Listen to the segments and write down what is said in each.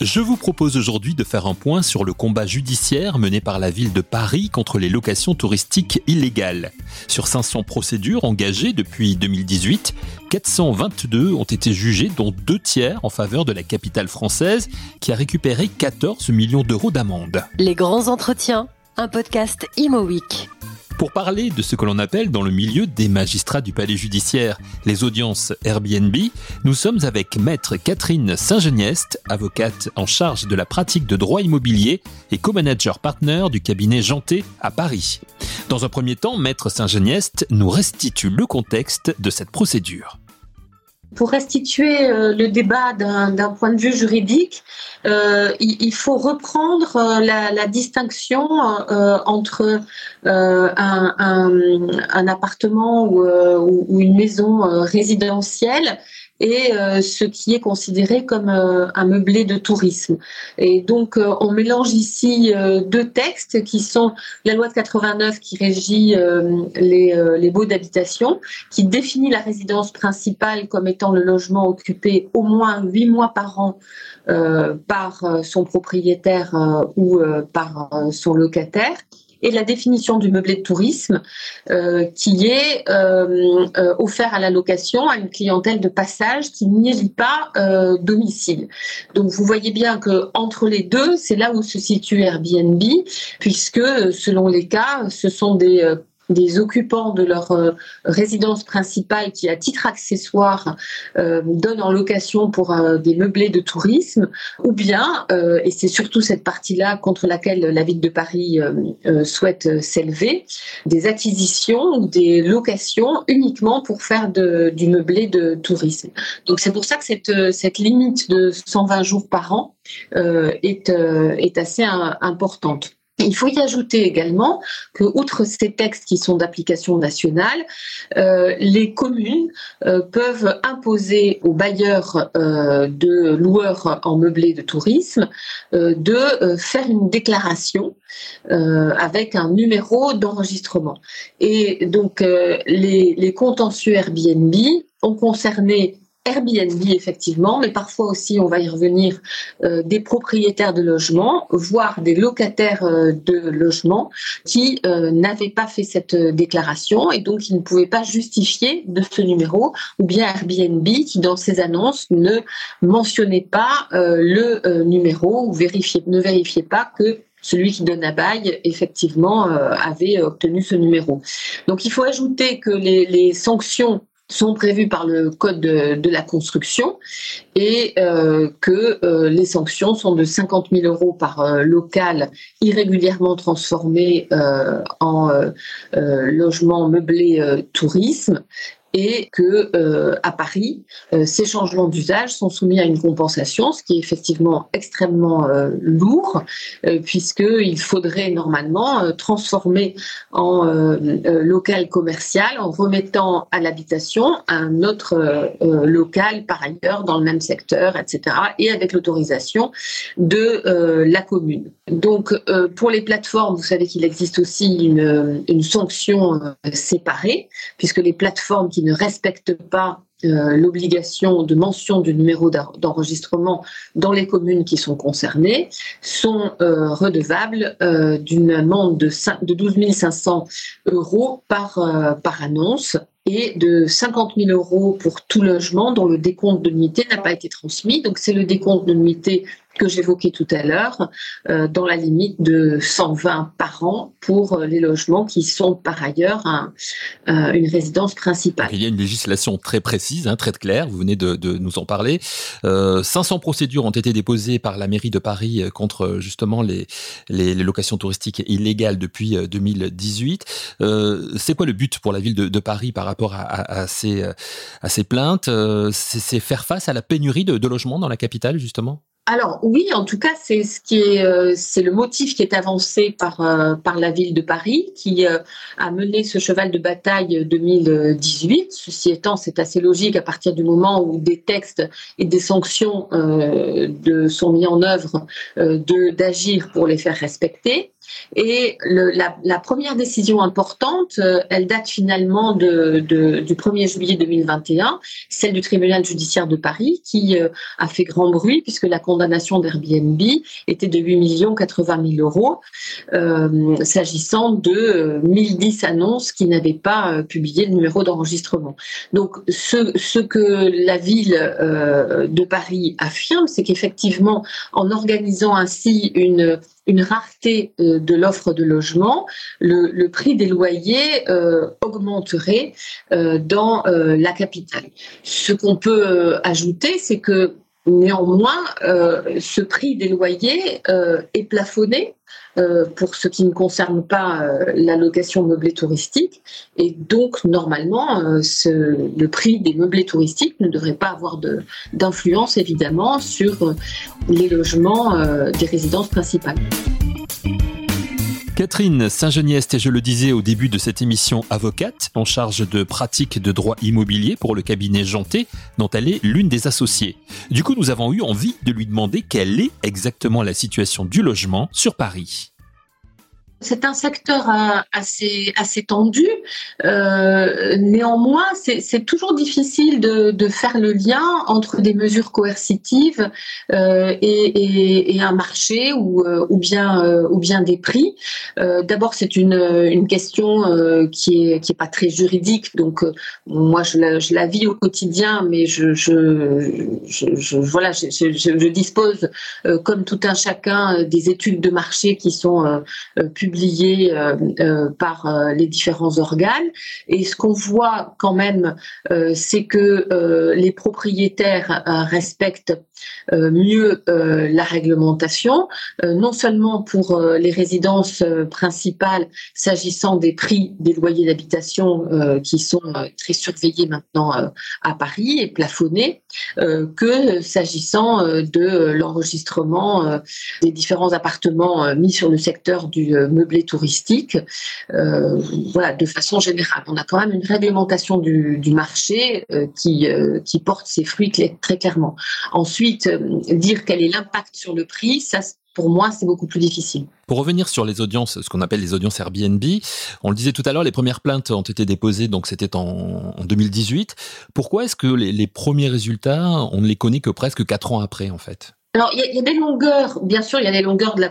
Je vous propose aujourd'hui de faire un point sur le combat judiciaire mené par la ville de Paris contre les locations touristiques illégales. Sur 500 procédures engagées depuis 2018, 422 ont été jugées, dont deux tiers en faveur de la capitale française, qui a récupéré 14 millions d'euros d'amende. Les grands entretiens, un podcast Imo Week pour parler de ce que l'on appelle dans le milieu des magistrats du palais judiciaire les audiences Airbnb, nous sommes avec maître Catherine Saint-Genieste, avocate en charge de la pratique de droit immobilier et co-manager partner du cabinet Janté à Paris. Dans un premier temps, maître Saint-Genieste nous restitue le contexte de cette procédure. Pour restituer euh, le débat d'un point de vue juridique, euh, il, faut reprendre euh, la, distinction entre un, appartement ou, une maison résidentielle et euh, ce qui est considéré comme euh, un meublé de tourisme. Et donc, euh, on mélange ici deux textes qui sont la loi de 89 qui régit les, les baux d'habitation, qui définit la résidence principale comme étant le logement occupé au moins huit mois par an par son propriétaire ou par son locataire et la définition du meublé de tourisme euh, qui est euh, euh, offert à la location à une clientèle de passage qui n'y élit pas domicile. Donc vous voyez bien que entre les deux, c'est là où se situe Airbnb, puisque selon les cas, ce sont des des occupants de leur euh, résidence principale qui, à titre accessoire, euh, donnent en location pour euh, des meublés de tourisme, ou bien, et c'est surtout cette partie-là contre laquelle la ville de Paris souhaite s'élever, des acquisitions ou des locations uniquement pour faire du meublé de tourisme. Donc c'est pour ça que cette, cette limite de 120 jours par an est, est assez importante. Il faut y ajouter également que, outre ces textes qui sont d'application nationale, euh, les communes euh, peuvent imposer aux bailleurs euh, de loueurs en meublé de tourisme de faire une déclaration avec un numéro d'enregistrement. Et donc, les, les contentieux Airbnb ont concerné Airbnb effectivement, mais parfois aussi, on va y revenir, euh, des propriétaires de logements, voire des locataires euh, de logements qui euh, n'avaient pas fait cette déclaration et donc qui ne pouvaient pas justifier de ce numéro, ou bien Airbnb qui dans ses annonces ne mentionnait pas le numéro ou vérifiait, ne vérifiait pas que celui qui donne à bail, effectivement, avait obtenu ce numéro. Donc il faut ajouter que les sanctions sont prévues par le code de, la construction et euh, que euh, les sanctions sont de 50 000 euros par euh, local irrégulièrement transformé en logement meublé tourisme et que euh, à Paris, euh, ces changements d'usage sont soumis à une compensation, ce qui est effectivement extrêmement euh, lourd, puisqu'il faudrait normalement transformer en local commercial en remettant à l'habitation un autre local par ailleurs dans le même secteur, etc., et avec l'autorisation de la commune. Donc, pour les plateformes, vous savez qu'il existe aussi une, une sanction séparée, puisque les plateformes qui ne respectent pas euh, l'obligation de mention du numéro d'enregistrement dans les communes qui sont concernées sont euh, redevables euh, d'une amende de, de 12 500 euros par, par annonce et de 50 000 euros pour tout logement dont le décompte de nuitée n'a pas été transmis. Donc c'est le décompte de nuitée que j'évoquais tout à l'heure, euh, dans la limite de 120 par an pour euh, les logements qui sont par ailleurs euh, une résidence principale. il y a une législation très précise, hein, très claire, vous venez de, nous en parler. 500 procédures ont été déposées par la mairie de Paris contre justement les, les, locations touristiques illégales depuis 2018. C'est quoi le but pour la ville de, Paris par rapport à, ces, à ces plaintes C'est faire face à la pénurie de logements dans la capitale justement? Alors oui, en tout cas, c'est ce qui est, euh, c'est le motif qui est avancé par euh, par la ville de Paris, qui euh, a mené ce cheval de bataille 2018. Ceci étant, c'est assez logique à partir du moment où des textes et des sanctions sont mis en œuvre de d'agir pour les faire respecter. Et la, première décision importante, euh, elle date finalement du 1er juillet 2021, celle du tribunal judiciaire de Paris, qui euh, a fait grand bruit puisque la condamnation d'Airbnb était de 8 millions 80 000 euros, euh, s'agissant de 1010 annonces qui n'avaient pas publié le numéro d'enregistrement. Donc, ce que la ville de Paris affirme, c'est qu'effectivement, en organisant ainsi une une rareté euh, de l'offre de logement, le, prix des loyers euh, augmenterait euh, dans la capitale. Ce qu'on peut ajouter, c'est que néanmoins, ce prix des loyers est plafonné euh, pour ce qui ne concerne pas euh, la location meublée touristique. Et donc, normalement, euh, le prix des meublés touristiques ne devrait pas avoir d'influence, évidemment, sur les logements des résidences principales. Catherine Saint-Geniest et je le disais au début de cette émission, avocate en charge de pratique de droit immobilier pour le cabinet Janté, dont elle est l'une des associées. Du coup, nous avons eu envie de lui demander quelle est exactement la situation du logement sur Paris. C'est un secteur euh, assez, tendu. Euh, néanmoins, c'est toujours difficile de, faire le lien entre des mesures coercitives euh, et, un marché ou, bien, des prix. D'abord, c'est une, question qui est, qui est pas très juridique. Donc, moi, je la, la, vis au quotidien, mais je, voilà, je, dispose, comme tout un chacun, des études de marché qui sont publiées publié euh, euh, par euh, les différents organes. Et ce qu'on voit quand même, c'est que les propriétaires respectent mieux la réglementation, non seulement pour les résidences principales s'agissant des prix des loyers d'habitation qui sont très surveillés maintenant à Paris et plafonnés, que s'agissant de l'enregistrement des différents appartements mis sur le secteur du meublé touristique, euh, voilà, de façon générale. On a quand même une réglementation du, marché euh, qui, euh, qui porte ses fruits très clairement. Ensuite, dire quel est l'impact sur le prix, ça pour moi, c'est beaucoup plus difficile. Pour revenir sur les audiences, ce qu'on appelle les audiences Airbnb, on le disait tout à l'heure, les premières plaintes ont été déposées, donc c'était en, 2018. Pourquoi est-ce que les, les, premiers résultats, on ne les connaît que presque quatre ans après, en fait? Alors, il y, a des longueurs, bien sûr, il y a des longueurs de la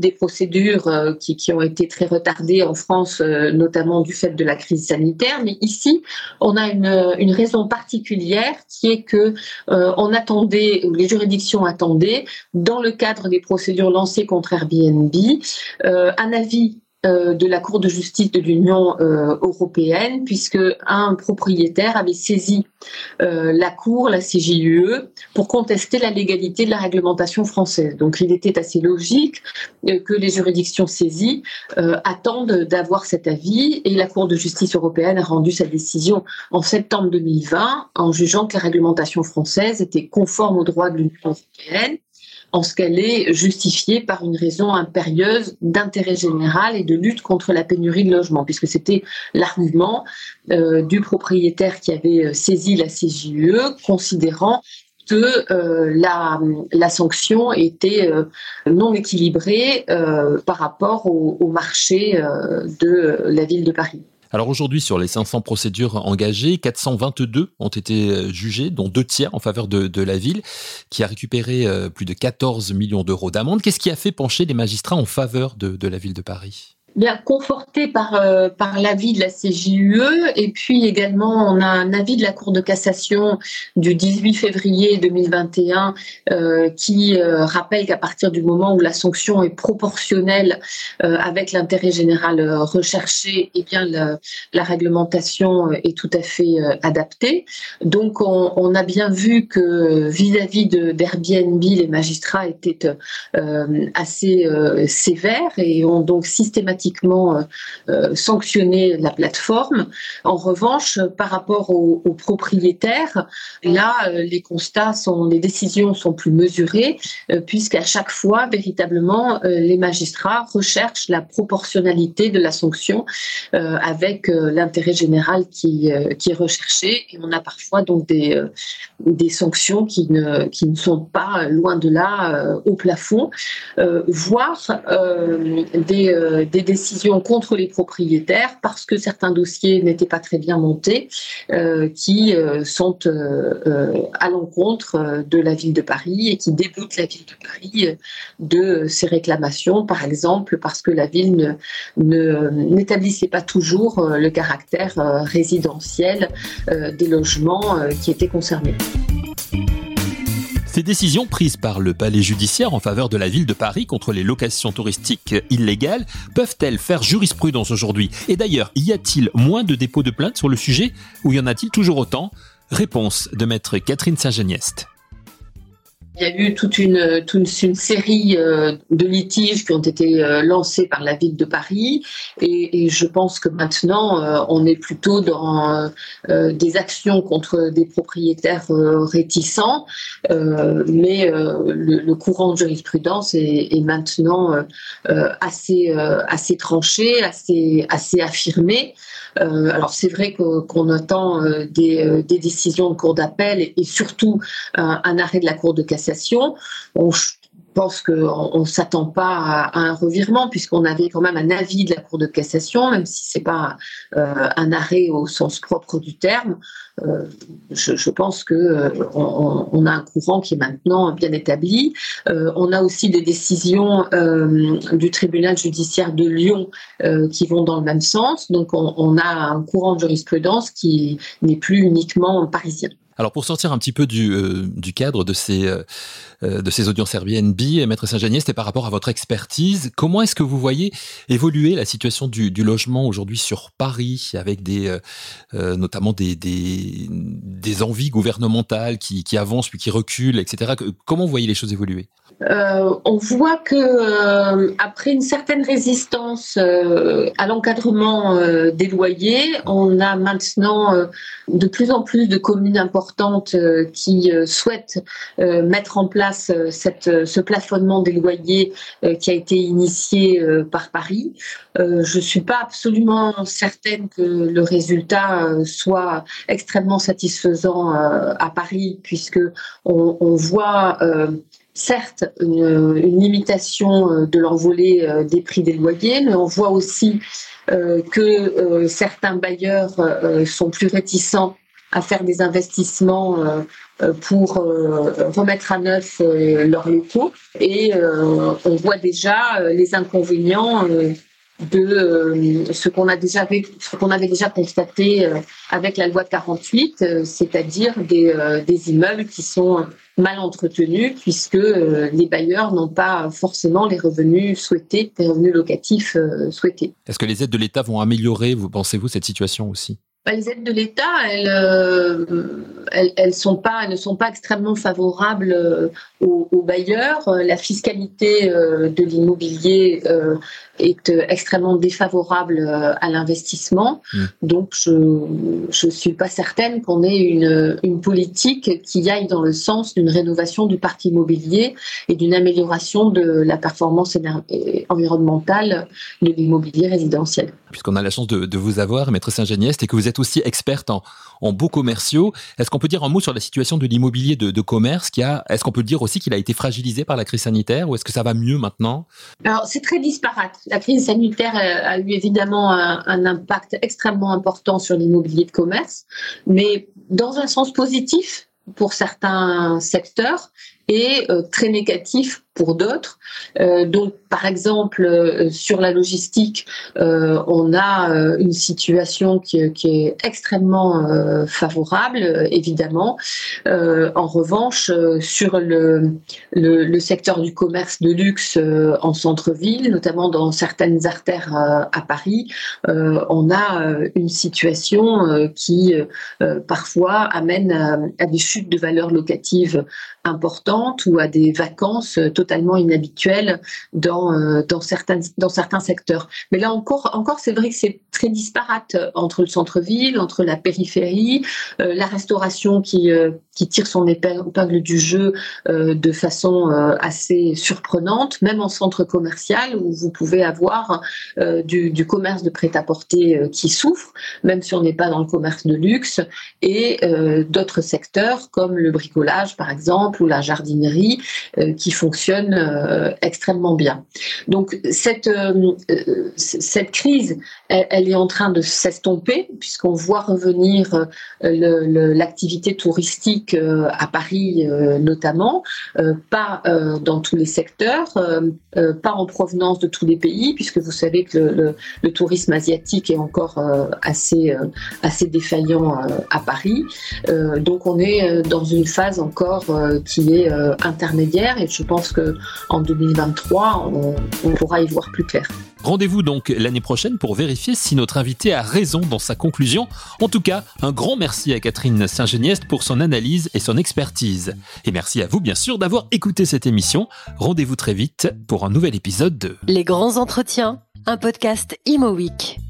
des procédures euh, qui, ont été très retardées en France, euh, notamment du fait de la crise sanitaire. Mais ici, on a une, raison particulière qui est que euh, on attendait, les juridictions attendaient, dans le cadre des procédures lancées contre Airbnb, un avis de la Cour de justice de l'Union euh, européenne, puisque un propriétaire avait saisi euh, la Cour, la CJUE, pour contester la légalité de la réglementation française. Donc il était assez logique que les juridictions saisies attendent d'avoir cet avis, et la Cour de justice européenne a rendu sa décision en septembre 2020 en jugeant que la réglementation française était conforme au droit de l'Union européenne en ce qu'elle est justifiée par une raison impérieuse d'intérêt général et de lutte contre la pénurie de logement, puisque c'était l'argument euh, du propriétaire qui avait euh, saisi la CJUE, considérant que euh, la, sanction était non équilibrée par rapport au marché de la ville de Paris. Alors aujourd'hui, sur les 500 procédures engagées, 422 ont été euh, jugées, dont deux tiers en faveur de, la ville, qui a récupéré euh, plus de 14 millions d'euros d'amende. Qu'est-ce qui a fait pencher les magistrats en faveur de la ville de Paris? Bien conforté par euh, par l'avis de la CJUE et puis également on a un avis de la Cour de cassation du 18 février 2021 euh, qui euh, rappelle qu'à partir du moment où la sanction est proportionnelle avec l'intérêt général recherché, eh bien la, réglementation est tout à fait adaptée. Donc on, a bien vu que vis-à-vis d'Airbnb les magistrats étaient assez sévères et ont donc systématiquement systématiquement sanctionner la plateforme. En revanche, par rapport aux, aux propriétaires, là, les constats sont, les décisions sont plus mesurées, puisqu'à chaque fois, véritablement, les magistrats recherchent la proportionnalité de la sanction avec l'intérêt général qui, qui est recherché. Et on a parfois donc des, des sanctions qui ne, qui ne sont pas loin de là au plafond, voire des, des décisions contre les propriétaires parce que certains dossiers n'étaient pas très bien montés, euh, qui euh, sont euh, à l'encontre de la ville de Paris et qui déboutent la ville de Paris de ces réclamations, par exemple parce que la ville ne n'établissait pas toujours le caractère résidentiel des logements qui étaient concernés. Ces décisions prises par le palais judiciaire en faveur de la ville de Paris contre les locations touristiques illégales peuvent-elles faire jurisprudence aujourd'hui? Et d'ailleurs, y a-t-il moins de dépôts de plaintes sur le sujet ou y en a-t-il toujours autant? Réponse de maître Catherine Saint-Genieste. Il y a eu toute une, série euh, de litiges qui ont été euh, lancés par la ville de Paris et, je pense que maintenant euh, on est plutôt dans des actions contre des propriétaires réticents, mais le, courant de jurisprudence est, maintenant assez, tranché, assez, affirmé. Alors c'est vrai qu'on attend des, des, décisions de cour d'appel et, surtout un arrêt de la cour de cassation. On, pense qu'on ne s'attend pas à, un revirement puisqu'on avait quand même un avis de la Cour de cassation, même si c'est pas euh, un arrêt au sens propre du terme. Euh, je, pense que euh, a un courant qui est maintenant bien établi. On a aussi des décisions du tribunal judiciaire de Lyon qui vont dans le même sens. Donc on, on a un courant de jurisprudence qui n'est plus uniquement parisien. Alors pour sortir un petit peu du, euh, cadre de ces, euh, euh de ces audiences Airbnb, Maître Saint-Genier, c'était par rapport à votre expertise. Comment est-ce que vous voyez évoluer la situation du, logement aujourd'hui sur Paris, avec des, euh, notamment des, envies gouvernementales qui, qui avancent puis qui reculent, etc. Comment vous voyez les choses évoluer? Euh, on voit que euh, après une certaine résistance euh, à l'encadrement des loyers, on a maintenant de plus en plus de communes importantes qui souhaitent mettre en place ce plafonnement des loyers qui a été initié par Paris. je suis pas absolument certaine que le résultat soit extrêmement satisfaisant à Paris, puisque on, on voit certes une, limitation euh, de l'envolée euh, des prix des loyers, mais on voit aussi euh, que certains bailleurs sont plus réticents à faire des investissements pour remettre à neuf leurs locaux. Et on voit déjà les inconvénients de ce qu'on a déjà ce qu'on avait déjà constaté avec la loi de 48, c'est-à-dire des, des immeubles qui sont mal entretenu puisque euh, les bailleurs n'ont pas forcément les revenus souhaités, les revenus locatifs euh, souhaités. Est-ce que les aides de l'État vont améliorer, vous pensez-vous, cette situation aussi? Les aides de l'État, elles, euh, elles, elles, sont pas, elles ne sont pas extrêmement favorables euh, aux, aux, bailleurs. La fiscalité euh, de l'immobilier est extrêmement défavorable à l'investissement. Mmh. Donc, je je suis pas certaine qu'on ait une, une politique qui aille dans le sens d'une rénovation du parc immobilier et d'une amélioration de la performance environnementale de l'immobilier résidentiel. Puisqu'on a la chance de, de vous avoir, Maître Saint-Genieste, et que vous êtes aussi experte en, en beaux commerciaux. Est-ce qu'on peut dire un mot sur la situation de l'immobilier de, commerce qui a, Est-ce qu'on peut dire aussi qu'il a été fragilisé par la crise sanitaire ou est-ce que ça va mieux maintenant? Alors c'est très disparate. La crise sanitaire a eu évidemment un impact extrêmement important sur l'immobilier de commerce, mais dans un sens positif pour certains secteurs et euh, très négatif pour d'autres. Euh, donc, par exemple, euh, sur la logistique, on a une situation qui, est extrêmement favorable, évidemment. en revanche, sur le, secteur du commerce de luxe en centre-ville, notamment dans certaines artères à Paris, on a une situation qui parfois amène à, des chutes de valeur locative importantes ou à des vacances totalement inhabituelles dans, dans, certains, dans certains secteurs. Mais là encore, encore c'est vrai que c'est très disparate entre le centre-ville, entre la périphérie, la restauration qui, qui tire son épingle du jeu de façon assez surprenante, même en centre commercial où vous pouvez avoir du, commerce de prêt-à-porter qui souffre, même si on n'est pas dans le commerce de luxe, et euh, d'autres secteurs comme le bricolage par exemple ou la euh, qui fonctionnent euh, extrêmement bien. Donc cette, cette crise, elle, est en train de s'estomper puisqu'on voit revenir l'activité touristique à Paris notamment, pas dans tous les secteurs, pas en provenance de tous les pays puisque vous savez que le, le tourisme asiatique est encore assez, assez défaillant à Paris. Euh, donc on est euh, dans une phase encore euh, qui est intermédiaire et je pense que en 2023 on, on pourra y voir plus clair. Rendez-vous donc l'année prochaine pour vérifier si notre invité a raison dans sa conclusion. En tout cas, un grand merci à Catherine Saint-Genieste pour son analyse et son expertise. Et merci à vous, bien sûr, d'avoir écouté cette émission. Rendez-vous très vite pour un nouvel épisode de Les grands entretiens, un podcast Imo Week.